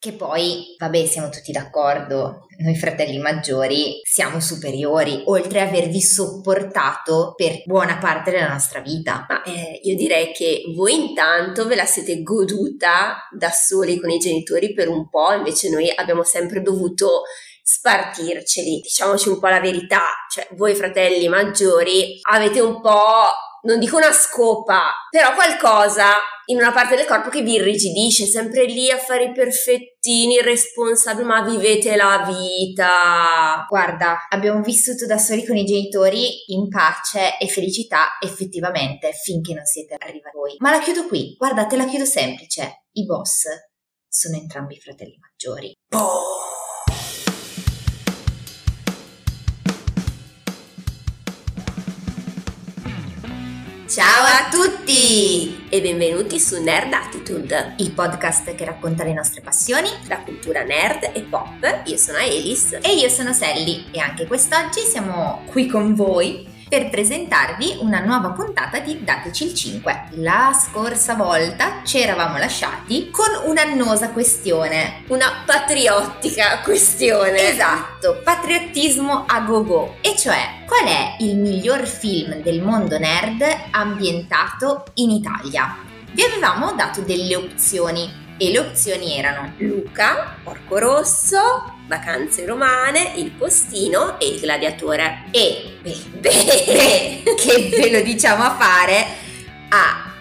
Che poi, vabbè, siamo tutti d'accordo, noi fratelli maggiori siamo superiori, oltre a avervi sopportato per buona parte della nostra vita. Ma eh, io direi che voi intanto ve la siete goduta da soli con i genitori per un po', invece noi abbiamo sempre dovuto spartirceli, diciamoci un po' la verità, cioè voi fratelli maggiori avete un po' non dico una scopa, però qualcosa in una parte del corpo che vi irrigidisce, sempre lì a fare i perfettini, irresponsabili, ma vivete la vita. Guarda, abbiamo vissuto da soli con i genitori in pace e felicità effettivamente finché non siete arrivati voi. Ma la chiudo qui, guardate, la chiudo semplice. I boss sono entrambi i fratelli maggiori. Boh. Ciao a tutti e benvenuti su Nerd Attitude, Il podcast che racconta le nostre passioni, la cultura nerd e pop. Io sono Elis e io sono Sally e anche quest'oggi siamo qui con voi per presentarvi una nuova puntata di Dateci il 5. La scorsa volta ci eravamo lasciati con un'annosa questione. Una patriottica questione. Esatto, patriottismo a go-go. E cioè, qual è il miglior film del mondo nerd ambientato in Italia? Vi avevamo dato delle opzioni e le opzioni erano Luca, Porco Rosso, Vacanze Romane, Il Postino e Il Gladiatore. E beh, che ve lo diciamo a fare, ha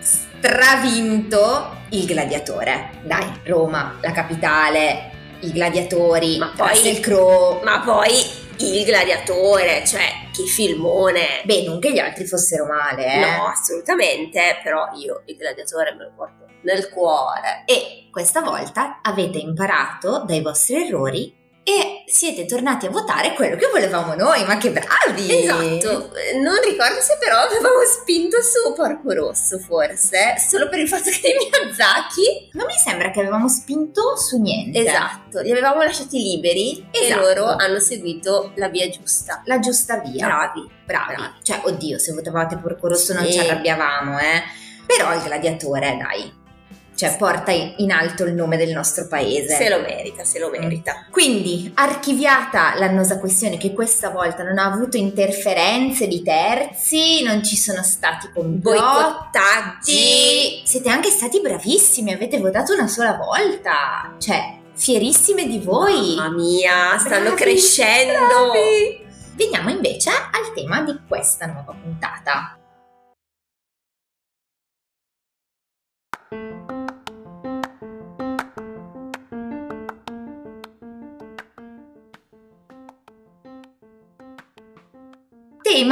stravinto Il Gladiatore. Dai, Roma, la capitale, i gladiatori, ma poi, il Crow. Ma poi il gladiatore, cioè che filmone. Beh, non che gli altri fossero male, eh. No, assolutamente, però io il gladiatore me lo porto nel cuore. E questa volta avete imparato dai vostri errori e siete tornati a votare quello che volevamo noi, ma che bravi! Esatto, non ricordo se però avevamo spinto su Porco Rosso forse, solo per il fatto che i Miyazaki... Non mi sembra che avevamo spinto su niente. Esatto, li avevamo lasciati liberi esatto. e loro hanno seguito la via giusta. La giusta via. Bravi, bravi. bravi. Cioè, oddio, se votavate Porco Rosso sì. non ci arrabbiavamo, eh. Però il gladiatore, dai, cioè porta in alto il nome del nostro paese. Se lo merita, se lo merita. Quindi, archiviata l'annosa questione che questa volta non ha avuto interferenze di terzi, non ci sono stati boicottaggi. Siete anche stati bravissimi, avete votato una sola volta. Cioè, fierissime di voi. Mamma mia, stanno bravi, crescendo. Bravi. Veniamo invece al tema di questa nuova puntata.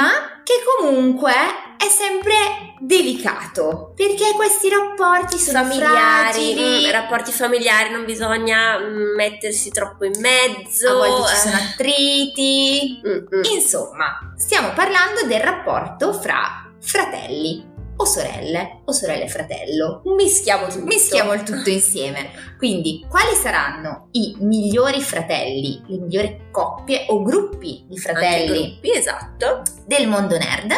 Tema che comunque è sempre delicato perché questi rapporti sono familiari, fragili. Mm, rapporti familiari non bisogna mm, mettersi troppo in mezzo, a volte ci sono eh. attriti. Mm-mm. Insomma, stiamo parlando del rapporto fra fratelli o sorelle o sorelle fratello. Mischiamo tutto. Mischiamo il tutto insieme. Quindi, quali saranno i migliori fratelli, le migliori coppie o gruppi di fratelli? Gruppi, esatto. Del mondo nerd?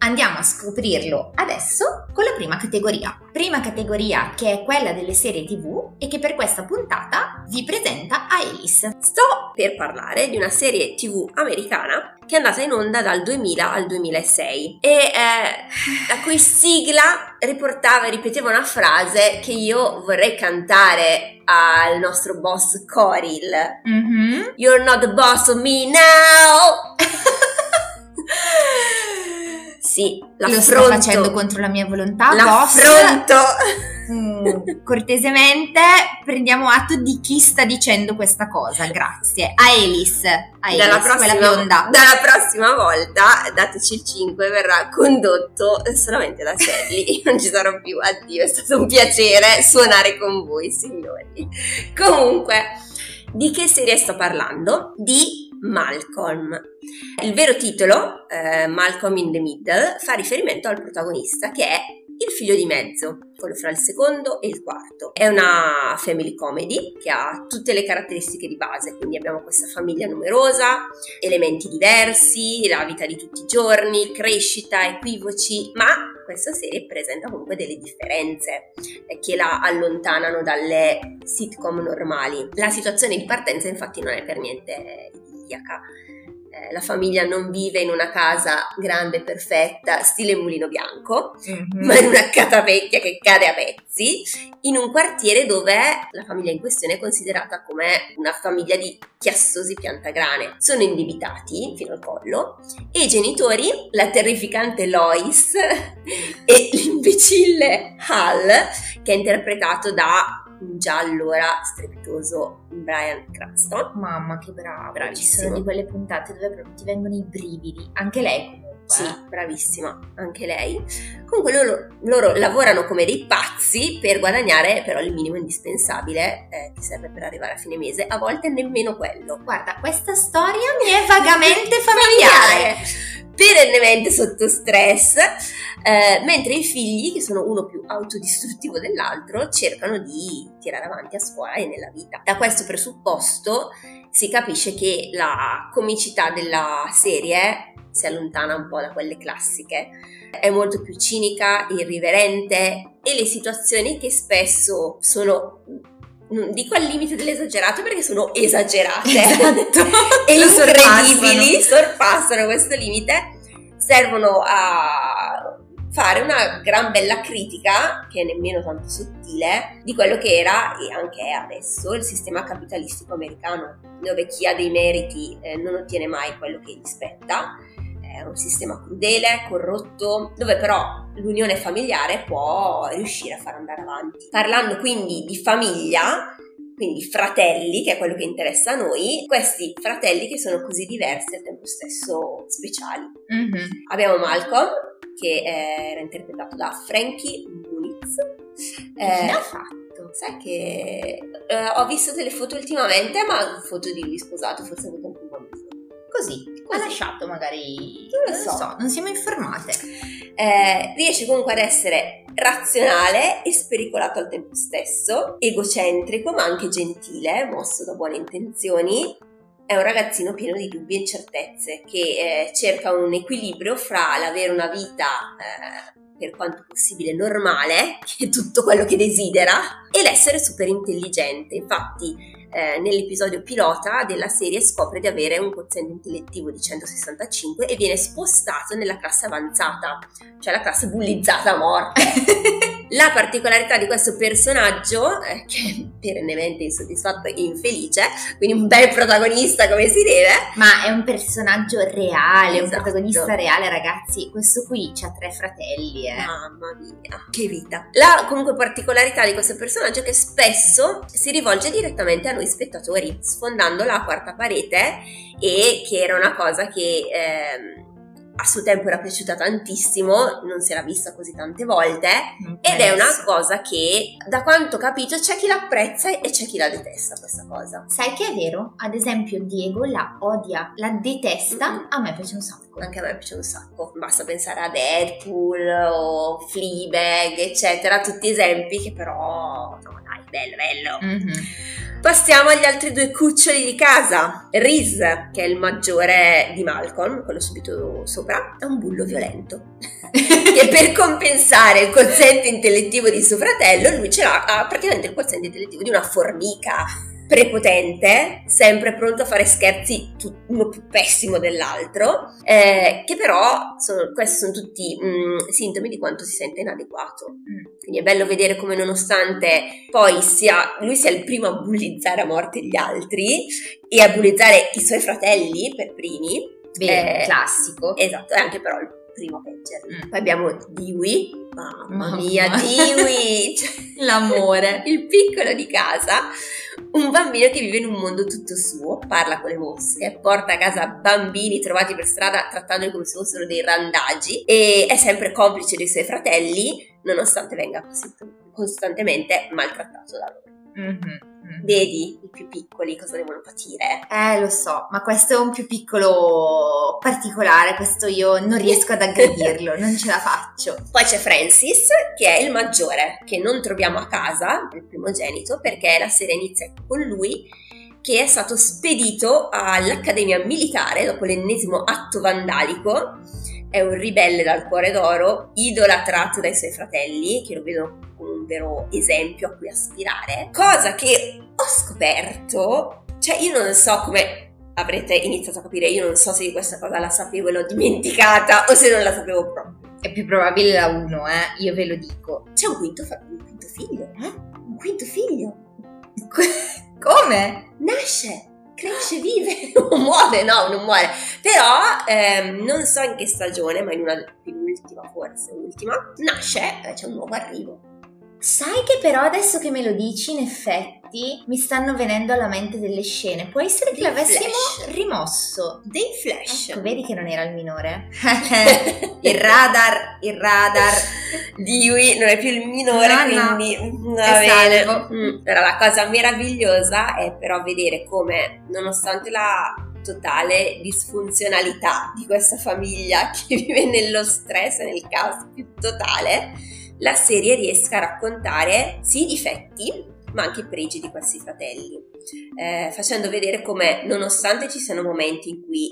Andiamo a scoprirlo adesso con la prima categoria. Prima categoria che è quella delle serie tv e che per questa puntata vi presenta Alice. Sto per parlare di una serie tv americana che è andata in onda dal 2000 al 2006 e eh, la cui sigla riportava e ripeteva una frase che io vorrei cantare al nostro boss Coril. Mm-hmm. You're not the boss of me now! Sì, lo sto facendo contro la mia volontà. L'affronto! Mm, cortesemente prendiamo atto di chi sta dicendo questa cosa. Grazie. A Elis. A Elis dalla, prossima, dalla prossima volta, dateci il 5, verrà condotto solamente da Sally. non ci sarò più. Addio, è stato un piacere suonare con voi, signori. Comunque, di che serie sto parlando? Di Malcolm. Il vero titolo, eh, Malcolm in the Middle, fa riferimento al protagonista che è il figlio di mezzo, quello fra il secondo e il quarto. È una family comedy che ha tutte le caratteristiche di base, quindi abbiamo questa famiglia numerosa, elementi diversi, la vita di tutti i giorni, crescita, equivoci, ma questa serie presenta comunque delle differenze eh, che la allontanano dalle sitcom normali. La situazione di partenza infatti non è per niente idilliaca eh, la famiglia non vive in una casa grande perfetta, stile mulino bianco, mm-hmm. ma in una catapecchia che cade a pezzi, in un quartiere dove la famiglia in questione è considerata come una famiglia di chiassosi piantagrane. Sono indebitati fino al collo e i genitori, la terrificante Lois e l'imbecille Hal, che è interpretato da già allora strepitoso Brian Cranston. Mamma che bravo, bravissimo. Ci sono di quelle puntate dove proprio ti vengono i brividi, anche lei. Sì, eh. bravissima, anche lei. Comunque loro, loro, lavorano come dei pazzi per guadagnare però il minimo indispensabile eh, che serve per arrivare a fine mese, a volte nemmeno quello. Guarda, questa storia mi è vagamente familiare. perennemente sotto stress, eh, mentre i figli, che sono uno più autodistruttivo dell'altro, cercano di tirare avanti a scuola e nella vita. Da questo presupposto si capisce che la comicità della serie si allontana un po' da quelle classiche, è molto più cinica, irriverente e le situazioni che spesso sono non dico al limite dell'esagerato perché sono esagerate esatto. e incredibili, sorpassano. sorpassano questo limite, servono a fare una gran bella critica, che è nemmeno tanto sottile, di quello che era e anche è adesso il sistema capitalistico americano, dove chi ha dei meriti eh, non ottiene mai quello che gli spetta è un sistema crudele, corrotto, dove però l'unione familiare può riuscire a far andare avanti. Parlando quindi di famiglia, quindi fratelli, che è quello che interessa a noi, questi fratelli che sono così diversi e al tempo stesso speciali. Mm-hmm. Abbiamo Malcolm, che era interpretato da Frankie Muniz. Eh, che ha fatto? Sai che eh, ho visto delle foto ultimamente, ma foto di lui sposato, forse ha avuto anche un bambino. Così, ha lasciato magari, non lo so, so non siamo informate. Eh, riesce comunque ad essere razionale e spericolato al tempo stesso, egocentrico ma anche gentile, mosso da buone intenzioni. È un ragazzino pieno di dubbi e incertezze che eh, cerca un equilibrio fra l'avere una vita eh, per quanto possibile normale, che è tutto quello che desidera, e l'essere super intelligente. Infatti, eh, nell'episodio pilota della serie scopre di avere un quoziente intellettivo di 165 e viene spostato nella classe avanzata, cioè la classe bullizzata a morte. la particolarità di questo personaggio, eh, che è perennemente insoddisfatto e infelice, quindi un bel protagonista come si deve. Ma è un personaggio reale, esatto. un protagonista reale, ragazzi. Questo qui ha tre fratelli, eh. Mamma mia, che vita. La comunque particolarità di questo personaggio è che spesso si rivolge direttamente a noi spettatori, sfondando la quarta parete e che era una cosa che eh, a suo tempo era piaciuta tantissimo, non si era vista così tante volte ed è una cosa che da quanto ho capito c'è chi l'apprezza e c'è chi la detesta questa cosa. Sai che è vero? Ad esempio Diego la odia, la detesta, mm-hmm. a me piace un sacco. Anche a me piace un sacco, basta pensare a Deadpool o Fleabag eccetera, tutti esempi che però no dai, bello bello. Mm-hmm. Passiamo agli altri due cuccioli di casa. Riz, che è il maggiore di Malcolm, quello subito sopra, è un bullo violento. che per compensare il quoziente intellettivo di suo fratello, lui ce l'ha, ha praticamente il quoziente intellettivo di una formica prepotente, sempre pronto a fare scherzi uno più pessimo dell'altro, eh, che però sono, questi sono tutti mh, mm, sintomi di quanto si sente inadeguato. Mm. Quindi è bello vedere come nonostante poi sia, lui sia il primo a bullizzare a morte gli altri e a bullizzare i suoi fratelli per primi. Beh, eh, classico. Esatto, è anche però il primo peggio. Mm. Poi abbiamo Dewey, mamma mia, Dewey, l'amore, il piccolo di casa, un bambino che vive in un mondo tutto suo, parla con le mosche, porta a casa bambini trovati per strada trattandoli come se fossero dei randagi e è sempre complice dei suoi fratelli, nonostante venga costantemente maltrattato da loro. Mm-hmm. Vedi i più piccoli cosa devono patire? Eh, lo so, ma questo è un più piccolo particolare, questo io non riesco ad aggredirlo, non ce la faccio. Poi c'è Francis, che è il maggiore, che non troviamo a casa, il primogenito, perché la serie inizia con lui che è stato spedito all'Accademia Militare dopo l'ennesimo atto vandalico è un ribelle dal cuore d'oro, idolatrato dai suoi fratelli, che lo vedono come un vero esempio a cui aspirare. Cosa che ho scoperto, cioè io non so come avrete iniziato a capire, io non so se di questa cosa la sapevo e l'ho dimenticata o se non la sapevo proprio. È più probabile la 1, eh? Io ve lo dico. C'è un quinto, fa- un quinto figlio, eh? Un quinto figlio. Come? Nasce, cresce, vive, non muore, no, non muore. Però ehm, non so in che stagione, ma in una penultima, forse ultima, nasce, eh, c'è un nuovo arrivo. Sai che però adesso che me lo dici, in effetti, mi stanno venendo alla mente delle scene. Può essere che Dei l'avessimo flash. rimosso. Dei flash. Ecco, vedi che non era il minore? il radar, il radar. di lui non è più il minore, No, no. quindi va È bene. Mm. Però la cosa meravigliosa è però vedere come, nonostante la totale disfunzionalità di questa famiglia che vive nello stress e nel caos più totale, la serie riesca a raccontare sì i difetti, ma anche i pregi di questi fratelli, eh, facendo vedere come, nonostante ci siano momenti in cui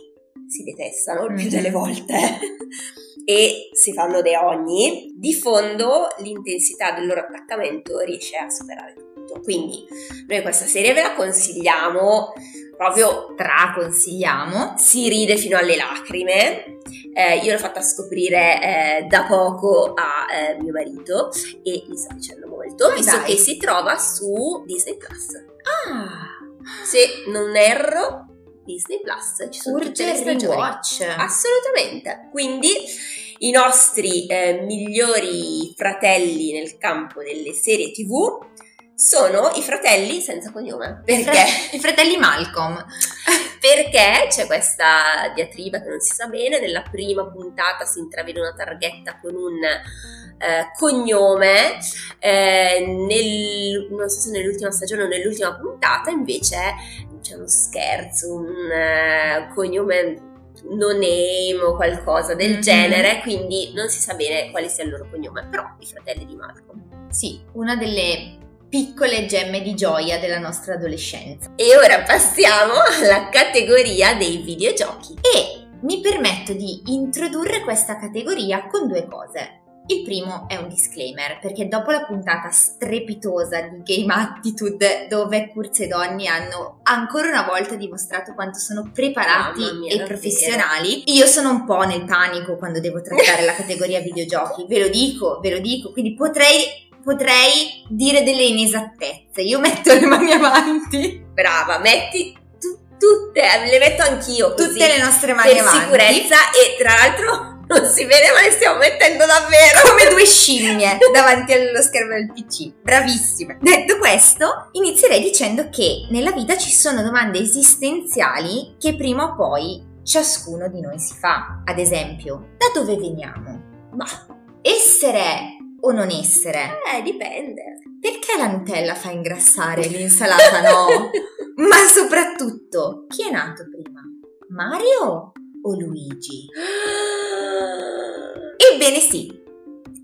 si detestano il più Mhm. delle volte e si fanno dei ogni, di fondo l'intensità del loro attaccamento riesce a superare tutto. Quindi noi questa serie ve la consigliamo proprio Straconsigliamo. si ride fino alle lacrime. Eh, io l'ho fatta scoprire eh, da poco a eh, mio marito e mi sta piacendo molto, visto dai. che si trova su Disney Plus. Ah, Se non erro, Disney Plus ci sono tutte urge le il stagioni. rewatch. Assolutamente. Quindi i nostri eh, migliori fratelli nel campo delle serie TV sono i fratelli senza cognome. Perché? I fratelli Malcolm. Perché c'è questa diatriba che non si sa bene, nella prima puntata si intravede una targhetta con un eh, cognome, eh, nel- non so se nell'ultima stagione o nell'ultima puntata invece c'è uno scherzo, un eh, cognome non name o qualcosa del Mhm. genere, quindi non si sa bene quale sia il loro cognome, però i fratelli di Malcolm. Sì, una delle piccole gemme di gioia della nostra adolescenza. E ora passiamo alla categoria dei videogiochi. E mi permetto di introdurre questa categoria con due cose. Il primo è un disclaimer, perché dopo la puntata strepitosa di Game Attitude, dove Kurz e Donny hanno ancora una volta dimostrato quanto sono preparati mia, e professionali, io sono un po' nel panico quando devo trattare la categoria videogiochi, ve lo dico, ve lo dico, quindi potrei, potrei dire delle inesattezze, io metto le mani avanti, Brava, metti tu- tutte, le metto anch'io così, tutte le nostre mani per avanti. sicurezza e tra l'altro non si vede ma le stiamo mettendo davvero. come due scimmie davanti allo schermo del PC. Bravissime. Detto questo, inizierei dicendo che nella vita ci sono domande esistenziali che prima o poi ciascuno di noi si fa. Ad esempio, da dove veniamo? Ma Essere o non essere? eh, dipende. Perché la Nutella fa ingrassare l'insalata no? Ma soprattutto, chi è nato prima? Mario o Luigi? Ebbene sì,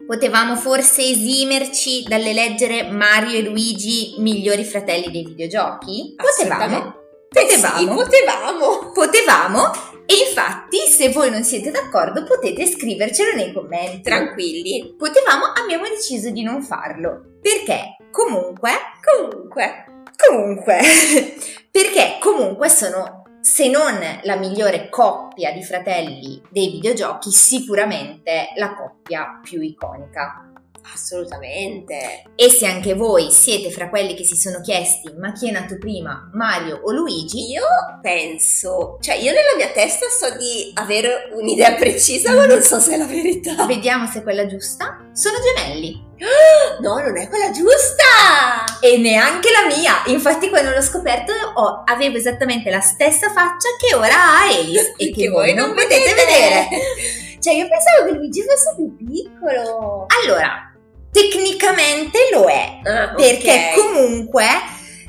potevamo forse esimerci dall'eleggere Mario e Luigi migliori fratelli dei videogiochi? Potevamo. Assolutamente. Eh sì, Potevamo. potevamo. E infatti, se voi non siete d'accordo, potete scrivercelo nei commenti. Tranquilli. Potevamo, abbiamo deciso di non farlo. Perché? Comunque, Comunque, comunque, perché comunque sono, se non la migliore coppia di fratelli dei videogiochi, sicuramente la coppia più iconica. Assolutamente. E se anche voi siete fra quelli che si sono chiesti ma chi è nato prima, Mario o Luigi, Io penso, cioè io nella mia testa so di avere un'idea precisa, ma non so se è la verità. vediamo se è quella giusta, sono gemelli. No, non è quella giusta! E neanche la mia. Infatti, quando l'ho scoperto, ho- avevo esattamente la stessa faccia che ora ha Elis e che, voi non potete vedere. Cioè, io pensavo che Luigi fosse più piccolo. Allora, tecnicamente lo è, Ah, perché comunque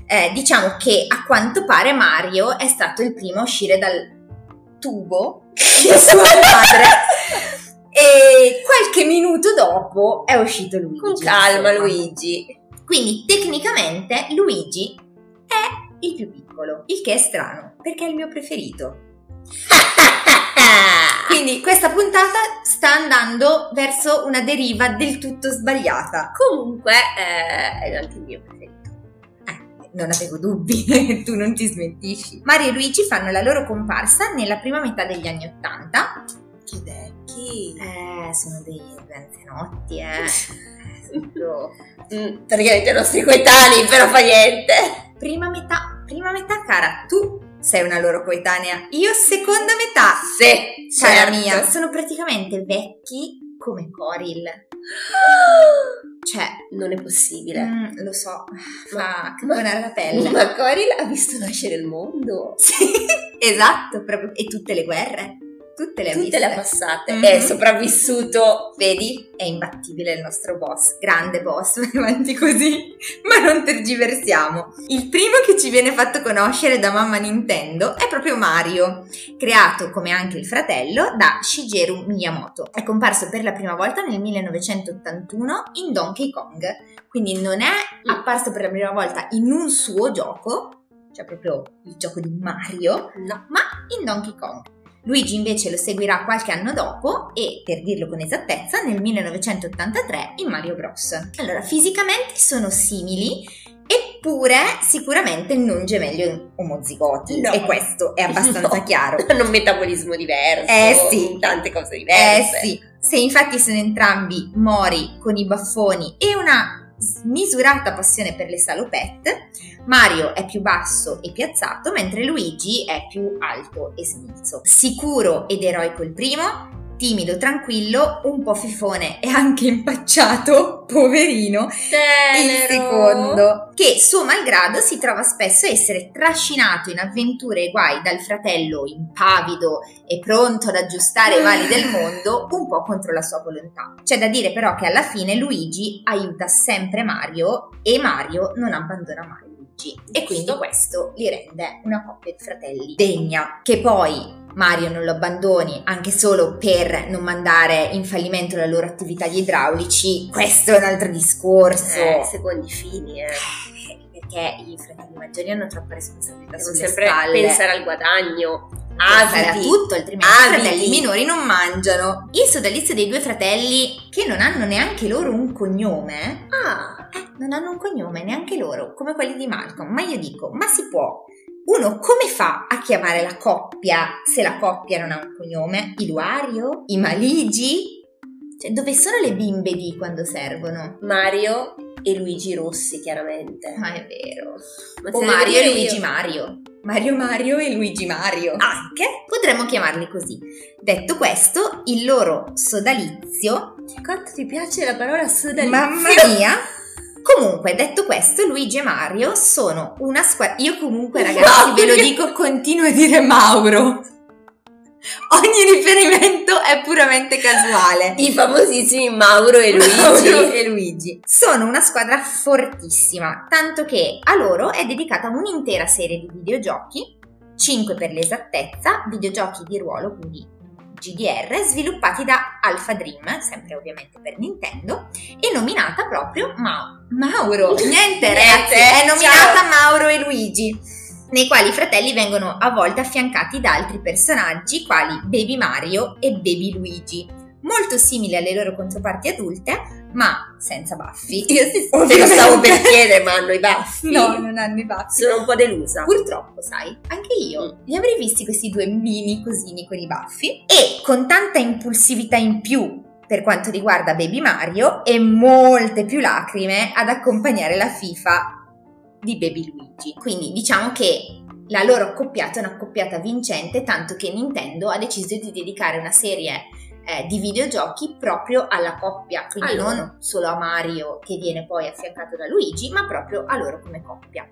eh, diciamo che a quanto pare Mario è stato il primo a uscire dal tubo di sua madre. E qualche minuto dopo è uscito Luigi. Con calma, insomma. Luigi. Quindi tecnicamente Luigi è il più piccolo, il che è strano, perché è il mio preferito. Quindi questa puntata sta andando verso una deriva del tutto sbagliata. Comunque eh, è anche il mio preferito. Eh, non avevo dubbi, tu non ti smentisci. Mario e Luigi fanno la loro comparsa nella prima metà degli anni Ottanta. Che vecchi. Eh, sono dei anzianotti, eh. Mm, praticamente i nostri coetanei, però fa niente. Prima metà, prima metà, cara, tu sei una loro coetanea. Io seconda metà. Sì, Cara certo. mia, sono praticamente vecchi come Coril. Cioè, Non è possibile. mm, lo so, fa caponare la pelle. Ma Coril ha visto nascere il mondo. Sì, esatto, proprio. E tutte le guerre. Tutte le ha Tutte le ha passate. Mhm. È sopravvissuto. Vedi? È imbattibile il nostro boss, grande boss, avanti così, ma non tergiversiamo. Il primo che ci viene fatto conoscere da mamma Nintendo è proprio Mario, creato come anche il fratello da Shigeru Miyamoto. È comparso per la prima volta nel 1981 in Donkey Kong, quindi non è apparso per la prima volta in un suo gioco, cioè proprio il gioco di Mario, No. ma in Donkey Kong. Luigi invece lo seguirà qualche anno dopo e, per dirlo con esattezza, nel 1983 in Mario Bros. Allora, fisicamente sono simili, eppure sicuramente non gemelli omozigoti. No. E questo è abbastanza No. chiaro. Hanno un metabolismo diverso. Eh sì. Tante cose Eh diverse. sì, se infatti sono entrambi mori con i baffoni e una smisurata passione per le salopette, Mario è più basso e piazzato, mentre Luigi è più alto e smilzo. Sicuro ed eroico il primo, timido, tranquillo, un po' fifone e anche impacciato, poverino, il Tenero. secondo, che suo malgrado si trova spesso a essere trascinato in avventure e guai dal fratello impavido e pronto ad aggiustare i mali del mondo un po' contro la sua volontà. C'è da dire però che alla fine Luigi aiuta sempre Mario e Mario non abbandona mai Luigi e quindi questo li rende una coppia di fratelli degna. Che poi Mario non lo abbandoni anche solo per non mandare in fallimento la loro attività di idraulici, questo è un altro discorso. Eh, secondi fini, eh. Perché i fratelli maggiori hanno troppa responsabilità Devo sulle sempre spalle. pensare al guadagno. Pensare a Avidi. tutto, altrimenti Avidi. i fratelli minori non mangiano. Il sodalizio dei due fratelli, che non hanno neanche loro un cognome, Ah, eh, non hanno un cognome neanche loro, come quelli di Malcolm. Ma io dico, ma si può? Uno come fa a chiamare la coppia se la coppia non ha un cognome? Iluario? I Maligi? Cioè, dove sono le bimbe di quando servono? Mario e Luigi Rossi, chiaramente. Ah, è vero. Ma O Mario e Luigi io. Mario. Mario Mario e Luigi Mario. Anche? Potremmo chiamarli così. Detto questo, il loro sodalizio Quanto ti piace la parola sodalizio? Mamma mia! Comunque, detto questo, Luigi e Mario sono una squadra. Io comunque, ragazzi, No, ve lo dico, continuo a dire Mauro. Ogni riferimento è puramente casuale. I famosissimi Mauro e Luigi. Mauro e Luigi. Sono una squadra fortissima, tanto che a loro è dedicata un'intera serie di videogiochi, 5 per l'esattezza, videogiochi di ruolo, quindi GDR, sviluppati da Alpha Dream, sempre ovviamente per Nintendo, e nominata proprio Ma- Mauro. Niente, ragazzi, è nominata Mauro e Luigi nei quali i fratelli vengono a volte affiancati da altri personaggi quali Baby Mario e Baby Luigi, molto simili alle loro controparti adulte, ma senza baffi. Io sì, te lo stavo per chiedere, ma hanno i baffi. No, non hanno i baffi. Sono un po' delusa. Purtroppo, sai, anche Mm. io li avrei visti questi due mini cosini con i baffi e con tanta impulsività in più per quanto riguarda Baby Mario e molte più lacrime ad accompagnare la FIFA di Baby Luigi. Quindi diciamo che la loro accoppiata è un'accoppiata vincente, tanto che Nintendo ha deciso di dedicare una serie eh, di videogiochi proprio alla coppia, quindi Allora. non solo a Mario che viene poi affiancato da Luigi, ma proprio a loro come coppia.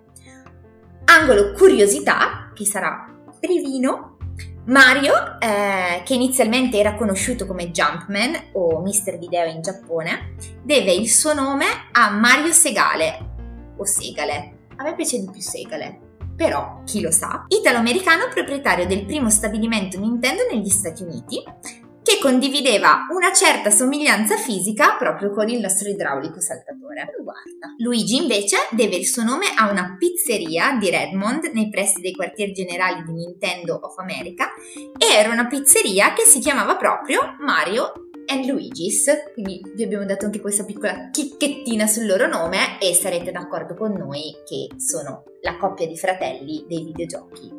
Angolo curiosità, che sarà brevino. Mario, eh, che inizialmente era conosciuto come Jumpman o Mr. Video in Giappone, deve il suo nome a Mario Segale o Segale. A me piace di più Segale, però chi lo sa. Italo-americano proprietario del primo stabilimento Nintendo negli Stati Uniti, che condivideva una certa somiglianza fisica proprio con il nostro idraulico saltatore. Guarda. Luigi invece deve il suo nome a una pizzeria di Redmond nei pressi dei quartieri generali di Nintendo of America e era una pizzeria che si chiamava proprio Mario and Luigi's, quindi vi abbiamo dato anche questa piccola chicchettina sul loro nome e sarete d'accordo con noi che sono la coppia di fratelli dei videogiochi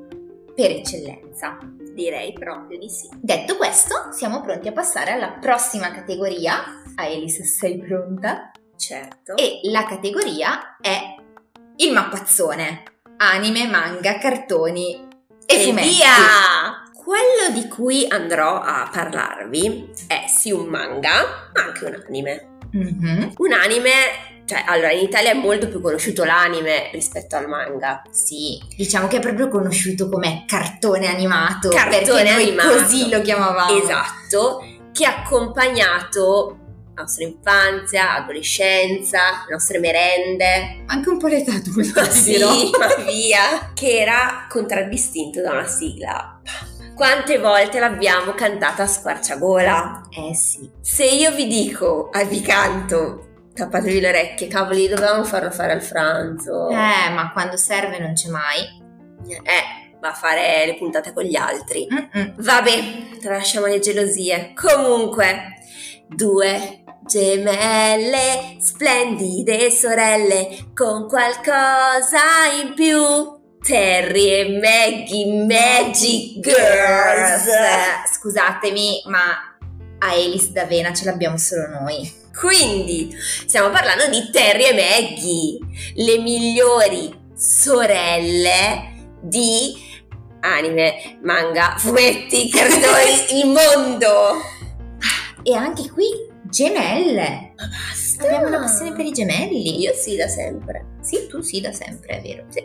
per eccellenza. Direi proprio di sì. Detto questo, siamo pronti a passare alla prossima categoria. A Elisa, sei pronta? Certo. E la categoria è il mappazzone. Anime, manga, cartoni e, E fumetti. via! Quello di cui andrò a parlarvi è sì un manga, ma anche un anime. Mhm. Un anime, cioè, allora in Italia è molto più conosciuto l'anime rispetto al manga. Sì, diciamo che è proprio conosciuto come cartone animato. Cartone animato. così lo chiamavamo. Esatto, che ha accompagnato la nostra infanzia, adolescenza, le nostre merende. Anche un po' l'età adulta, sì, dirò. ma via, che era contraddistinto da una sigla. Quante volte l'abbiamo cantata a squarciagola? Eh sì. Se io vi dico, ah, vi canto, tappatevi le orecchie, cavoli, dovevamo farlo fare al Franzo. Eh, ma quando serve non c'è mai. Eh, va a fare le puntate con gli altri. Mm-mm. Vabbè, tralasciamo le gelosie. Comunque, due gemelle, splendide sorelle, con qualcosa in più. Terry e Maggie Magic Girls. Scusatemi, ma a Elis d'Avena ce l'abbiamo solo noi. Quindi, stiamo parlando di Terry e Maggie, le migliori sorelle di anime, manga, fumetti, cartoni, il mondo. E anche qui gemelle. Basta. Abbiamo una passione per i gemelli. Io sì, da sempre. Sì, tu sì, da sempre, è vero. Sì,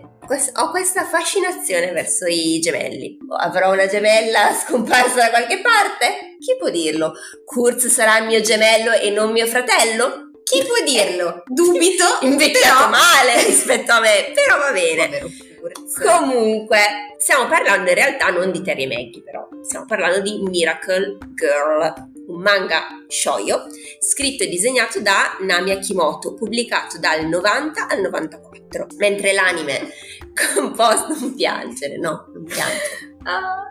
ho questa fascinazione verso i gemelli. Avrò una gemella scomparsa da qualche parte? Chi può dirlo? Kurz sarà il mio gemello e non mio fratello? Chi può dirlo? Dubito, Invecchiato però- male rispetto a me, però va bene. Comunque, stiamo parlando in realtà non di Terry e Maggie, però stiamo parlando di Miracle Girl, un manga shoyo scritto e disegnato da Nami Akimoto, pubblicato dal 90 al 94. Mentre l'anime composto non piangere, no, non piangere.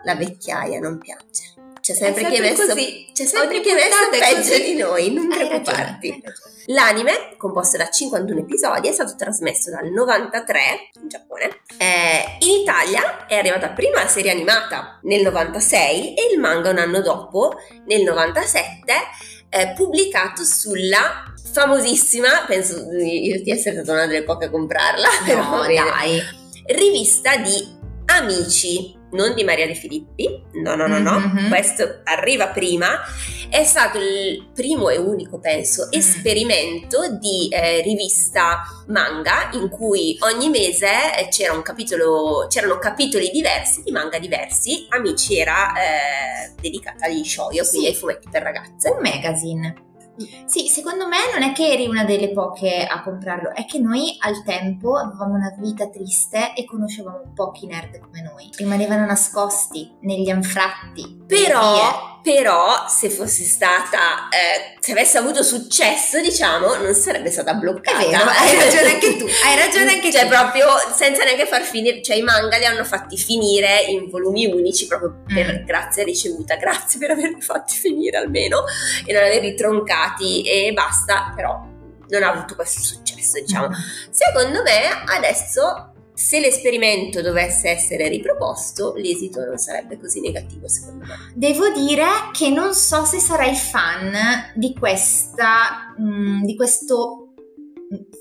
La vecchiaia non piangere. C'è sempre, chi è sempre messo, così. c'è sempre chi è messo peggio così. di noi, non Hai preoccuparti. ragione. L'anime, composto da 51 episodi, è stato trasmesso dal 93 in Giappone. Eh, in Italia è arrivata prima la serie animata nel 96 e il manga un anno dopo, nel 97, eh, pubblicato sulla famosissima, penso di di essere stata una delle poche a comprarla, però No, bene, dai. rivista di Amici, non di Maria De Filippi, no, no, no, no, Mhm. questo arriva prima, è stato il primo e unico, penso, Mm. esperimento di eh, rivista manga in cui ogni mese eh, c'era un capitolo, c'erano capitoli diversi di manga diversi. Amici era eh, dedicata agli shoyo, Sì. quindi ai fumetti per ragazze. Un magazine. Sì, secondo me non è che eri una delle poche a comprarlo, è che noi al tempo avevamo una vita triste e conoscevamo pochi nerd come noi. Rimanevano nascosti negli anfratti. Però, però, se fosse stata, eh, se avesse avuto successo, diciamo, non sarebbe stata È bloccata. vero, hai ragione anche tu, hai ragione anche cioè, tu. proprio senza neanche far finire, cioè i manga li hanno fatti finire in volumi unici proprio per Mm. grazia ricevuta, grazie per averli fatti finire almeno e non averli troncati e basta, però non ha avuto questo successo, diciamo. Secondo me adesso se l'esperimento dovesse essere riproposto, l'esito non sarebbe così negativo, secondo me. Devo dire che non so se sarai fan di questa, mm, di questo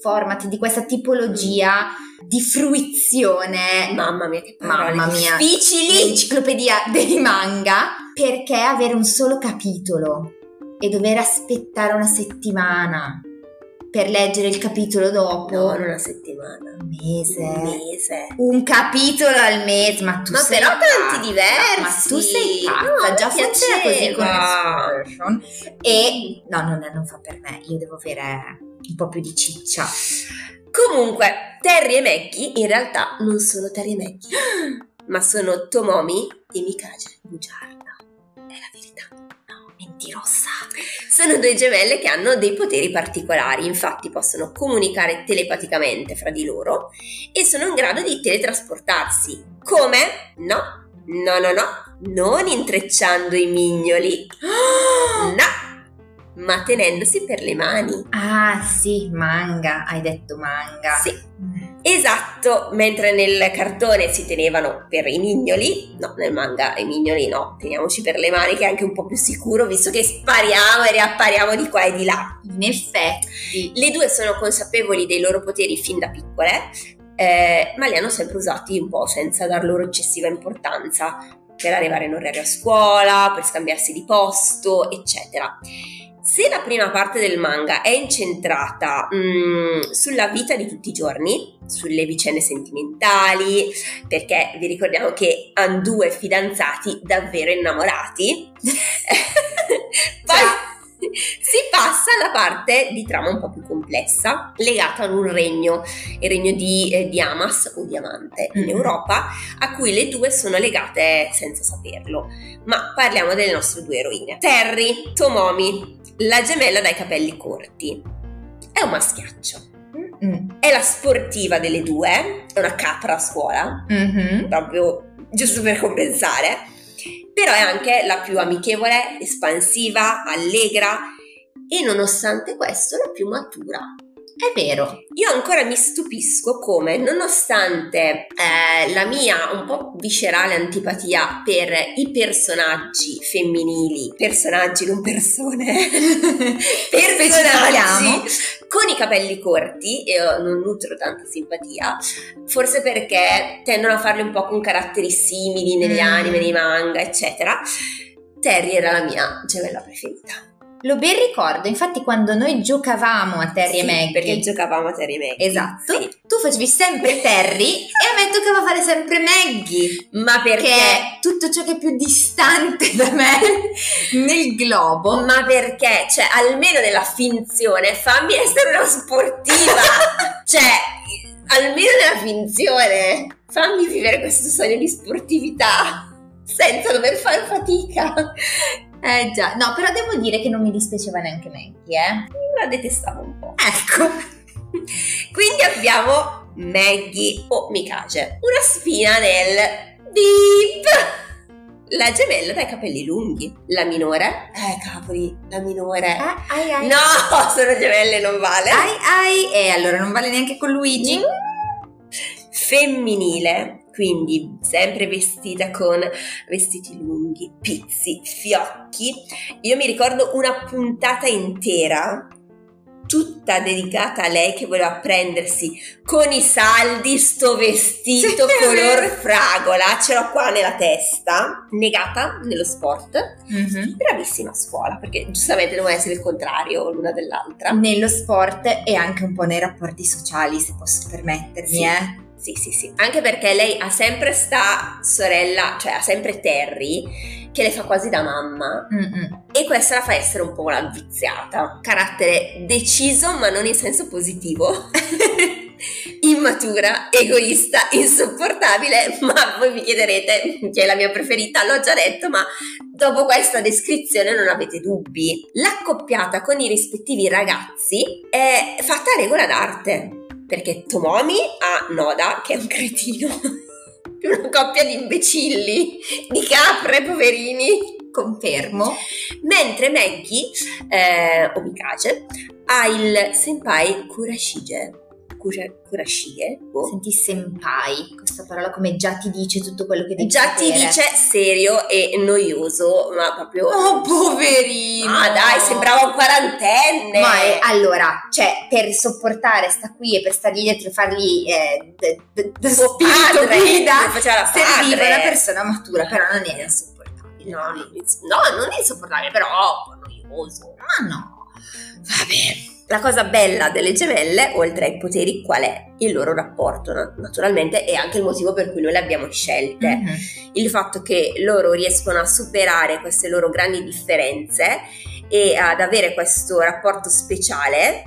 format, di questa tipologia di fruizione Mamma mia, che parole Mamma mia. difficili! l'enciclopedia dei manga perché avere un solo capitolo e dover aspettare una settimana per leggere il capitolo dopo No, una settimana. un mese Un mese. un capitolo al mese ma tu Ma sei però tanti pazza, diversi. ma tu sei pazza No, già funziona così con. Explosion e no non, è- non fa per me io devo avere un po' più di ciccia Comunque, Terry e Maggie in realtà non sono Terry e Maggie, ma sono Tomomi e Mikaze Bugiarda. Mentirosa. Sono due gemelle che hanno dei poteri particolari, infatti possono comunicare telepaticamente fra di loro e sono in grado di teletrasportarsi. Come? No, no, no, no, non intrecciando i mignoli. No, ma tenendosi per le mani. Ah sì, manga, hai detto manga. Sì. Esatto, mentre nel cartone si tenevano per i mignoli, no, nel manga i mignoli no, teniamoci per le mani che è anche un po' più sicuro visto che spariamo e riappariamo di qua e di là. In effetti. Le due sono consapevoli dei loro poteri fin da piccole, eh, ma li hanno sempre usati un po' senza dar loro eccessiva importanza per arrivare in orario a scuola, per scambiarsi di posto, eccetera. Se la prima parte del manga è incentrata mm, sulla vita di tutti i giorni, sulle vicende sentimentali, perché vi ricordiamo che hanno due fidanzati davvero innamorati, poi si passa alla parte di trama un po' più complessa, legata ad un regno, il regno di eh, Diamas o Diamante in Mhm. Europa, a cui le due sono legate senza saperlo. Ma parliamo delle nostre due eroine. Terry Tomomi, la gemella dai capelli corti. È un maschiaccio. Mm. È la sportiva delle due, è una capra a scuola, Mhm. proprio giusto per compensare, però è anche la più amichevole, espansiva, allegra e nonostante questo la più matura. È vero. Io ancora mi stupisco come, nonostante eh, la mia un po' viscerale antipatia per i personaggi femminili, personaggi non persone, personaggi con i capelli corti, io non nutro tanta simpatia, forse perché tendono a farli un po' con caratteri simili negli Mm. anime, nei manga, eccetera. Terry era la mia gemella preferita. Lo ben ricordo, infatti quando noi giocavamo a Terry Sì, e Maggie, Perché giocavamo a Terry e Maggie. esatto, Sì. tu facevi sempre Terry e a me toccava fare sempre Maggie, Ma perché? tutto ciò che è più distante da me nel globo. Ma perché? Cioè, almeno nella finzione, fammi essere una sportiva! cioè, almeno nella finzione, fammi vivere questo sogno di sportività senza dover fare fatica. Eh già, no, però devo dire che non mi dispiaceva neanche Maggie, eh. La detestavo un po'. Ecco. Quindi abbiamo Maggie o Mikage, una spina nel beep. La gemella dai capelli lunghi, la minore. Eh, cavoli, la minore. Ah, ai ai. No, sono gemelle, non vale. Ai ai. E allora non vale neanche con Luigi. Femminile, quindi sempre vestita con vestiti lunghi, pizzi, fiocchi. Io mi ricordo una puntata intera tutta dedicata a lei che voleva prendersi con i saldi sto vestito Sì, color fragola, ce l'ho qua nella testa, negata nello sport, Mhm. bravissima a scuola perché giustamente doveva essere il contrario l'una dell'altra. Nello sport e anche un po' nei rapporti sociali, se posso permettermi, Sì. eh. Sì, sì, sì. Anche perché lei ha sempre sta sorella, cioè ha sempre Terry, che le fa quasi da mamma. Mm-mm. E questa la fa essere un po' una viziata. Carattere deciso, ma non in senso positivo. Immatura, egoista, insopportabile. Ma voi mi chiederete chi è la mia preferita, l'ho già detto, ma dopo questa descrizione non avete dubbi. L'accoppiata con i rispettivi ragazzi è fatta a regola d'arte. Perché Tomomi ha Noda, che è un cretino. Una coppia di imbecilli, di capre, poverini. Confermo. Mentre Maggie, eh, o Mikage, ha il senpai Kurashige. Kura- Kurashige? Boh. Senti senpai, questa parola come già ti dice tutto quello che devi Già ti sapere. dice serio e noioso, ma proprio... Oh, poverino! Ah dai, sembrava un quarantenne! Ma è- allora, cioè, per sopportare sta qui e per stargli dietro e fargli eh, d- d- d- Suo spirito guida, serviva una persona matura, però non era insopportabile. No, non, no, non insopportabile, però noioso. Ma no. Vabbè. La cosa bella delle gemelle, oltre ai poteri, qual è? Il loro rapporto, na- naturalmente, e anche il motivo per cui noi le abbiamo scelte. Mhm. Il fatto che loro riescono a superare queste loro grandi differenze e ad avere questo rapporto speciale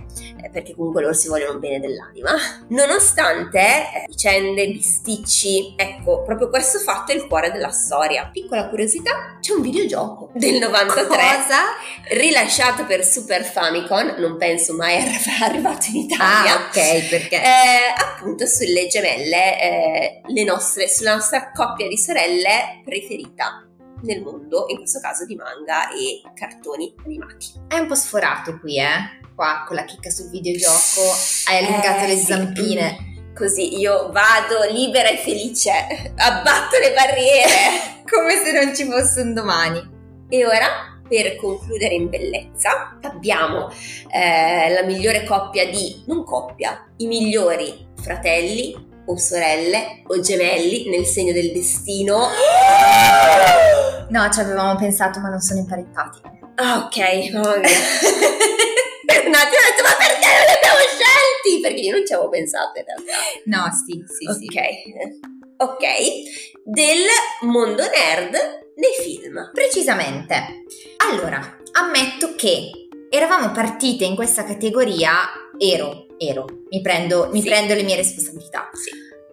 perché comunque loro si vogliono bene dell'anima, nonostante eh, vicende, bisticci, ecco, proprio questo fatto è il cuore della storia. Piccola curiosità, c'è un videogioco del 93 Cosa? rilasciato per Super Famicom, non penso mai arri- arrivato in Italia. Ah, ok, perché... Eh, appunto sulle gemelle, eh, le nostre, sulla nostra coppia di sorelle preferita nel mondo, in questo caso di manga e cartoni animati. È un po' sforato qui, eh? Qua con la chicca sul videogioco hai allungato Eh, le sì. zampine. Così io vado libera e felice, abbatto le barriere. Come se non ci fosse un domani. E ora, per concludere in bellezza, abbiamo eh, la migliore coppia di, non coppia, i migliori fratelli o sorelle o gemelli nel segno del destino. No, ci avevamo pensato, ma non sono imparettati. Ah, ok, mamma mia. per un attimo ho detto, ma perché non li abbiamo scelti? Perché io non ci avevo pensato in realtà. No, sì, sì, sì. Ok, ok, del mondo nerd nei film. Precisamente. Allora, ammetto che eravamo partite in questa categoria, ero, ero, mi prendo, mi Sì. prendo le mie responsabilità. Sì.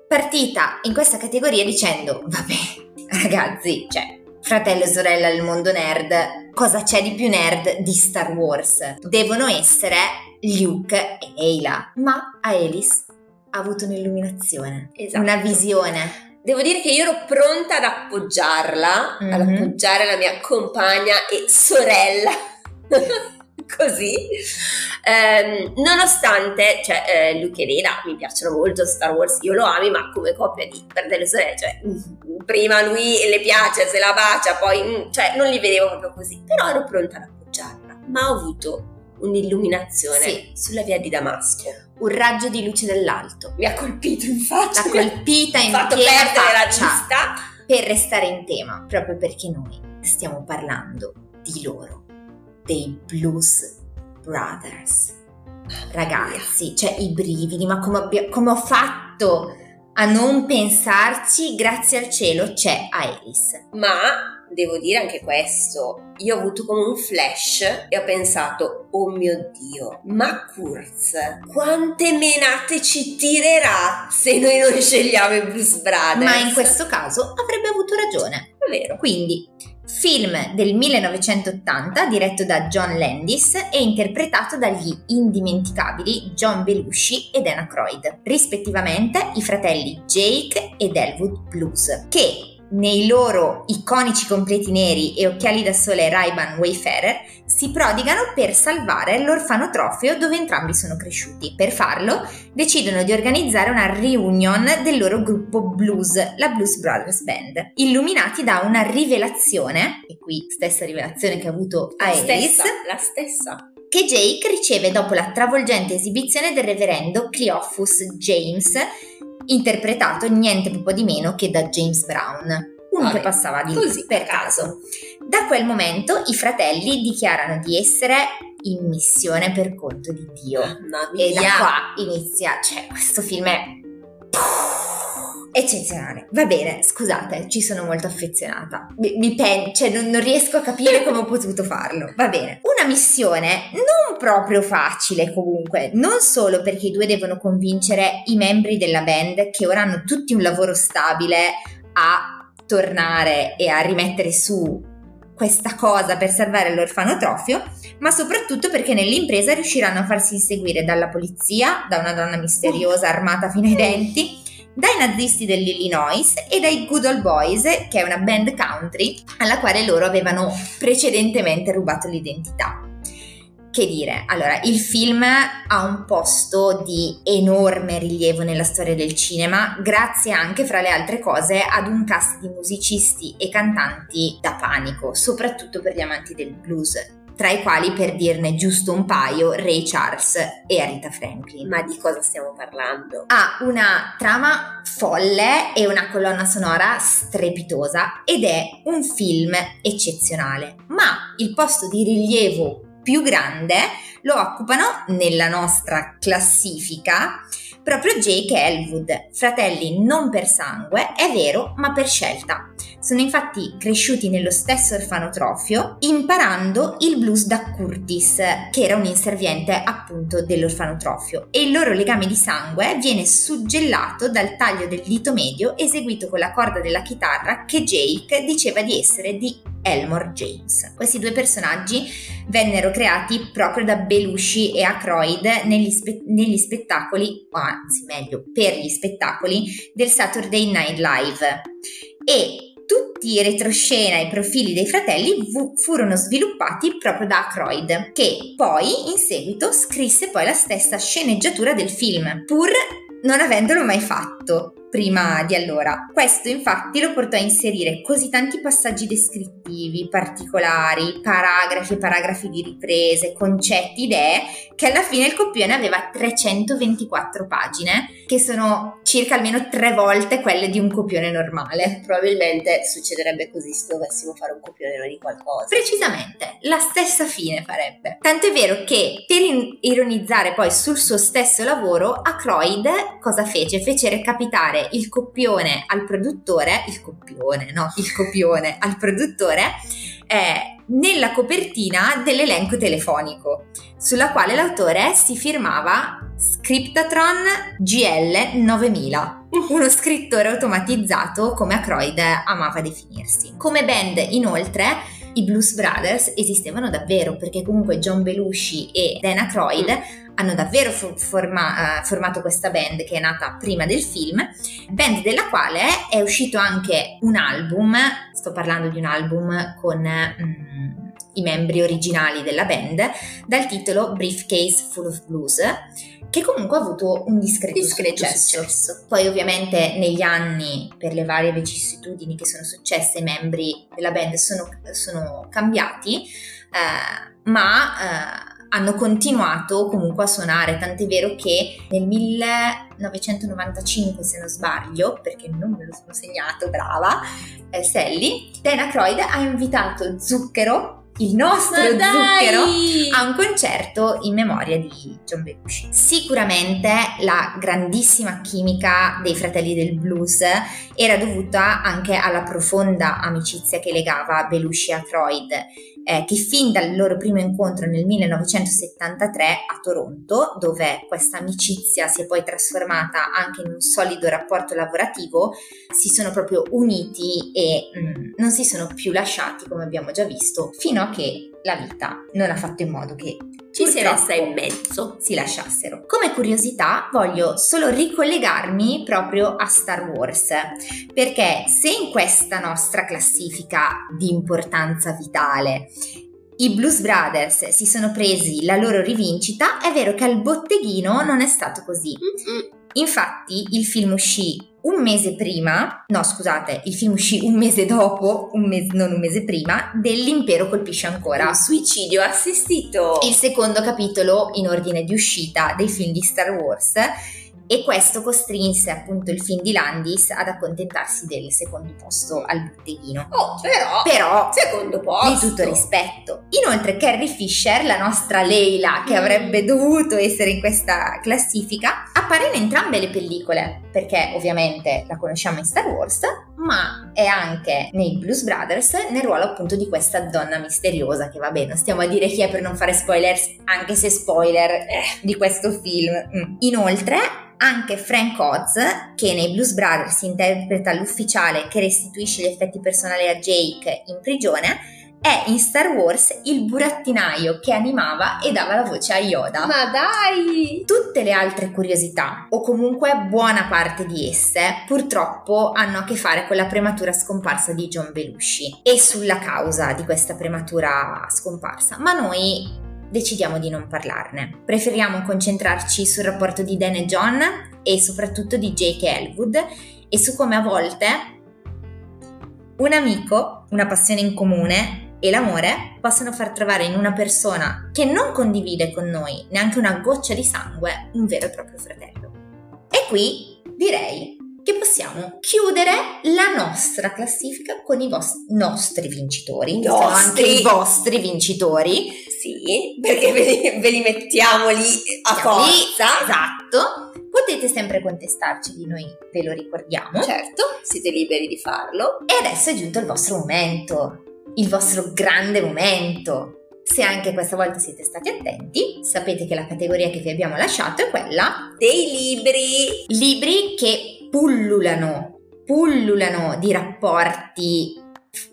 Partita in questa categoria dicendo, vabbè, ragazzi, cioè, fratello e sorella del mondo nerd, cosa c'è di più nerd di Star Wars? Devono essere Luke e Leila, ma Aelis ha avuto un'illuminazione, Esatto. una visione. Devo dire che io ero pronta ad appoggiarla, ad Mhm. appoggiare la mia compagna e sorella. Così, Ehm, nonostante, cioè, eh, Luke e Leila mi piacciono molto, Star Wars io lo ami, ma come coppia di fratello e sorella, cioè, mm, prima lui le piace, se la bacia, poi, mm, cioè, non li vedevo proprio così, però ero pronta ad appoggiarla, ma ho avuto un'illuminazione Sì. sulla via di Damasco. Un raggio di luce dall'alto. Mi ha colpito in faccia, L'ha colpita in fatto piena perdere la vista. per restare in tema, proprio perché noi stiamo parlando di loro, dei Blues Brothers. Ragazzi, cioè i brividi, ma come, abbia- come ho fatto a non pensarci? Grazie al cielo c'è Aelis. Ma devo dire anche questo, io ho avuto come un flash e ho pensato, oh mio Dio, ma Kurz, quante menate ci tirerà se noi non scegliamo i Blues Brothers? Ma in questo caso avrebbe avuto ragione. È vero. Quindi, film del 1980 diretto da John Landis e interpretato dagli indimenticabili John Belushi ed Anna Croyd, rispettivamente i fratelli Jake ed Elwood Blues, che nei loro iconici completi neri e occhiali da sole Ray-Ban Wayfarer si prodigano per salvare l'orfanotrofio dove entrambi sono cresciuti. Per farlo decidono di organizzare una reunion del loro gruppo blues, la Blues Brothers Band, illuminati da una rivelazione, e qui stessa rivelazione che ha avuto stessa, la stessa. che Jake riceve dopo la travolgente esibizione del reverendo Cleophus James, interpretato niente po' di meno che da James Brown. Uno Vabbè, che passava di così, per caso. Da quel momento i fratelli dichiarano di essere in missione per conto di Dio. E da qua inizia, cioè questo film è eccezionale. Va bene, scusate, ci sono molto affezionata. Mi, mi pen- cioè non, non riesco a capire come ho potuto farlo. Va bene. Una missione non proprio facile comunque, non solo perché i due devono convincere i membri della band che ora hanno tutti un lavoro stabile a tornare e a rimettere su questa cosa per salvare l'orfanotrofio, ma soprattutto perché nell'impresa riusciranno a farsi inseguire dalla polizia, da una donna misteriosa armata fino ai denti, dai nazisti dell'Illinois e dai Good Old Boys, che è una band country alla quale loro avevano precedentemente rubato l'identità. Che dire, allora, il film ha un posto di enorme rilievo nella storia del cinema, grazie anche, fra le altre cose, ad un cast di musicisti e cantanti da panico, soprattutto per gli amanti del blues, tra i quali, per dirne giusto un paio, Ray Charles e Arita Franklin. Ma di cosa stiamo parlando? Ha una trama folle e una colonna sonora strepitosa ed è un film eccezionale, ma il posto di rilievo più grande lo occupano nella nostra classifica proprio Jake e Elwood, fratelli non per sangue, è vero, ma per scelta. Sono infatti cresciuti nello stesso orfanotrofio, imparando il blues da Curtis, che era un inserviente appunto dell'orfanotrofio, e il loro legame di sangue viene suggellato dal taglio del dito medio eseguito con la corda della chitarra che Jake diceva di essere di Elmore James. Questi due personaggi vennero creati proprio da Belushi e Aykroyd negli, spe- negli spettacoli, o anzi meglio, per gli spettacoli del Saturday Night Live. E tutti i retroscena e i profili dei fratelli v- furono sviluppati proprio da Aykroyd, che poi in seguito scrisse poi la stessa sceneggiatura del film, pur non avendolo mai fatto prima di allora. Questo infatti lo portò a inserire così tanti passaggi descrittivi, particolari, paragrafi paragrafi di riprese, concetti, idee, che alla fine il copione aveva 324 pagine, che sono circa almeno tre volte quelle di un copione normale. Probabilmente succederebbe così se dovessimo fare un copione di qualcosa. Precisamente, la stessa fine farebbe. Tanto è vero che per ironizzare poi sul suo stesso lavoro, Ackroyd cosa fece? Fece recapitare il copione al produttore, il copione, no, il copione al produttore, eh, nella copertina dell'elenco telefonico, sulla quale l'autore si firmava Scriptatron GL 9000, uno scrittore automatizzato come Ackroyd amava definirsi. Come band, inoltre, i Blues Brothers esistevano davvero perché comunque John Belushi e Dan Aykroyd mm. Hanno davvero forma, uh, formato questa band che è nata prima del film, band della quale è uscito anche un album, sto parlando di un album con mm, i membri originali della band, dal titolo Briefcase Full of Blues che comunque ha avuto un discreto, discreto successo. successo. Poi ovviamente negli anni, per le varie vicissitudini che sono successe, i membri della band sono, sono cambiati, eh, ma eh, hanno continuato comunque a suonare, tant'è vero che nel 1995, se non sbaglio, perché non me lo sono segnato, brava, eh, Sally, Dana Croyd ha invitato Zucchero il nostro zucchero a un concerto in memoria di John Belushi. Sicuramente la grandissima chimica dei fratelli del blues era dovuta anche alla profonda amicizia che legava Belushi a Troyd eh, che fin dal loro primo incontro nel 1973 a Toronto, dove questa amicizia si è poi trasformata anche in un solido rapporto lavorativo, si sono proprio uniti e mh, mm, non si sono più lasciati, come abbiamo già visto, fino a che la vita non ha fatto in modo che ci si resta in mezzo, si lasciassero. Come curiosità voglio solo ricollegarmi proprio a Star Wars, perché se in questa nostra classifica di importanza vitale i Blues Brothers si sono presi la loro rivincita, è vero che al botteghino non è stato così. Infatti il film uscì un mese prima, no scusate, il film uscì un mese dopo, un mese, non un mese prima, dell'Impero colpisce ancora. Un suicidio assistito. Il secondo capitolo in ordine di uscita dei film di Star Wars e questo costrinse appunto il film di Landis ad accontentarsi del secondo posto al botteghino. Oh, però, però secondo posto. Di tutto rispetto. Inoltre Carrie Fisher, la nostra Leila, che mm. avrebbe dovuto essere in questa classifica, appare in entrambe le pellicole, perché ovviamente la conosciamo in Star Wars, ma è anche nei Blues Brothers nel ruolo appunto di questa donna misteriosa, che va bene, non stiamo a dire chi è per non fare spoilers, anche se spoiler eh, di questo film. Mm. Inoltre anche Frank Oz, che nei Blues Brothers interpreta l'ufficiale che restituisce gli effetti personali a Jake in prigione, è in Star Wars il burattinaio che animava e dava la voce a Yoda. Ma dai! Tutte le altre curiosità, o comunque buona parte di esse, purtroppo hanno a che fare con la prematura scomparsa di John Belushi e sulla causa di questa prematura scomparsa. Ma noi decidiamo di non parlarne. Preferiamo concentrarci sul rapporto di Dan e John e soprattutto di Jake Elwood e su come a volte un amico, una passione in comune e l'amore possono far trovare in una persona che non condivide con noi neanche una goccia di sangue un vero e proprio fratello. E qui direi che possiamo chiudere la nostra classifica con i vos- nostri vincitori. Nostri. Anche i vostri vincitori. Sì, perché ve li, ve li mettiamo lì a forza. Esatto Potete sempre contestarci, noi ve lo ricordiamo. Certo, siete liberi di farlo. E adesso è giunto il vostro momento, il vostro grande momento. Se anche questa volta siete stati attenti, sapete che la categoria che vi abbiamo lasciato è quella dei libri. Libri che pullulano, pullulano di rapporti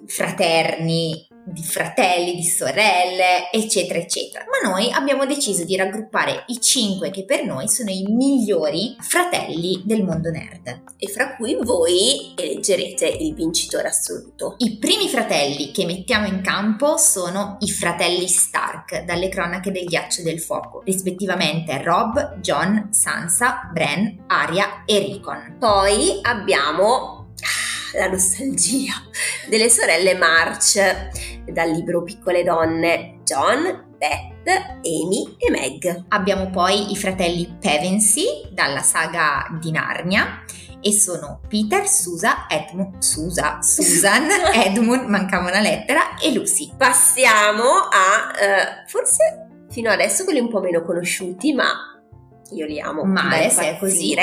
fraterni, di fratelli, di sorelle, eccetera, eccetera. Ma noi abbiamo deciso di raggruppare i cinque che per noi sono i migliori fratelli del mondo nerd. E fra cui voi eleggerete il vincitore assoluto. I primi fratelli che mettiamo in campo sono i fratelli Stark, dalle cronache del ghiaccio del fuoco, rispettivamente Rob, John, Sansa, Bran, Arya e Rickon. Poi abbiamo la nostalgia delle sorelle March dal libro Piccole donne John, Beth, Amy e Meg. Abbiamo poi i fratelli Pevensey dalla saga di Narnia e sono Peter, Susa, Edmund, Susa, Susan, Edmund, mancava una lettera e Lucy. Passiamo a uh, forse fino adesso quelli un po' meno conosciuti, ma io li amo. Male se è così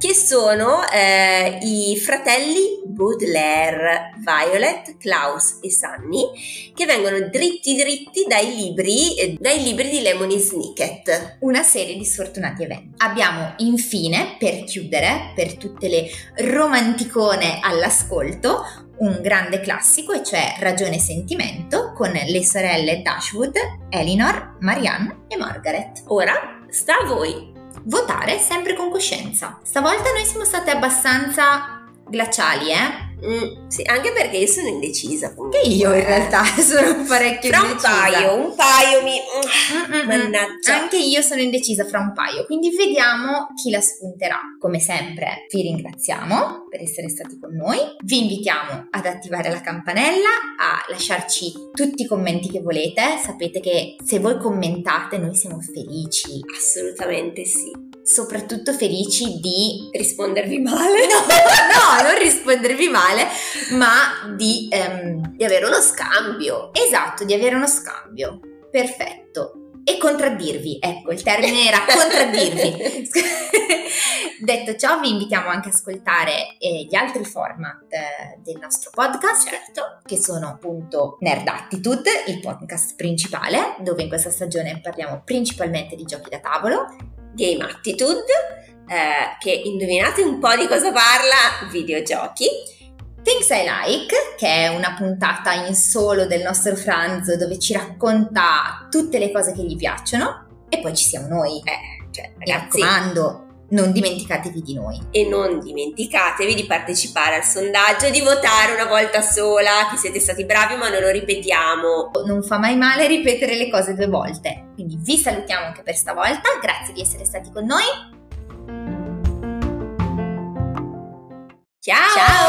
che sono eh, i fratelli Baudelaire, Violet, Klaus e Sunny, che vengono dritti dritti dai libri, eh, dai libri di Lemony Snicket. Una serie di sfortunati eventi. Abbiamo infine, per chiudere, per tutte le romanticone all'ascolto, un grande classico, e cioè Ragione e Sentimento, con le sorelle Dashwood, Elinor, Marianne e Margaret. Ora sta a voi votare sempre con coscienza. Stavolta noi siamo state abbastanza glaciali, eh? Mm, sì, anche perché io sono indecisa. Comunque. Che io in realtà sono parecchio fra indecisa. Fra un paio, un paio mi... Mm, mannaggia. Anche io sono indecisa fra un paio, quindi vediamo chi la spunterà. Come sempre vi ringraziamo per essere stati con noi, vi invitiamo ad attivare la campanella, a lasciarci tutti i commenti che volete, sapete che se voi commentate noi siamo felici. Assolutamente sì soprattutto felici di rispondervi male. No, no, non rispondervi male, ma di, um, di avere uno scambio. Esatto, di avere uno scambio. Perfetto. E contraddirvi, ecco, il termine era contraddirvi. Detto ciò, vi invitiamo anche ad ascoltare eh, gli altri format eh, del nostro podcast, certo. che sono appunto Nerd Attitude, il podcast principale, dove in questa stagione parliamo principalmente di giochi da tavolo, Game Attitude, eh, che indovinate un po' di cosa parla, videogiochi. Things I Like, che è una puntata in solo del nostro Franz dove ci racconta tutte le cose che gli piacciono e poi ci siamo noi. Eh, cioè, Mi raccomando, non dimenticatevi di noi. E non dimenticatevi di partecipare al sondaggio e di votare una volta sola, che siete stati bravi ma non lo ripetiamo. Non fa mai male ripetere le cose due volte. Quindi vi salutiamo anche per stavolta, grazie di essere stati con noi. Ciao! Ciao!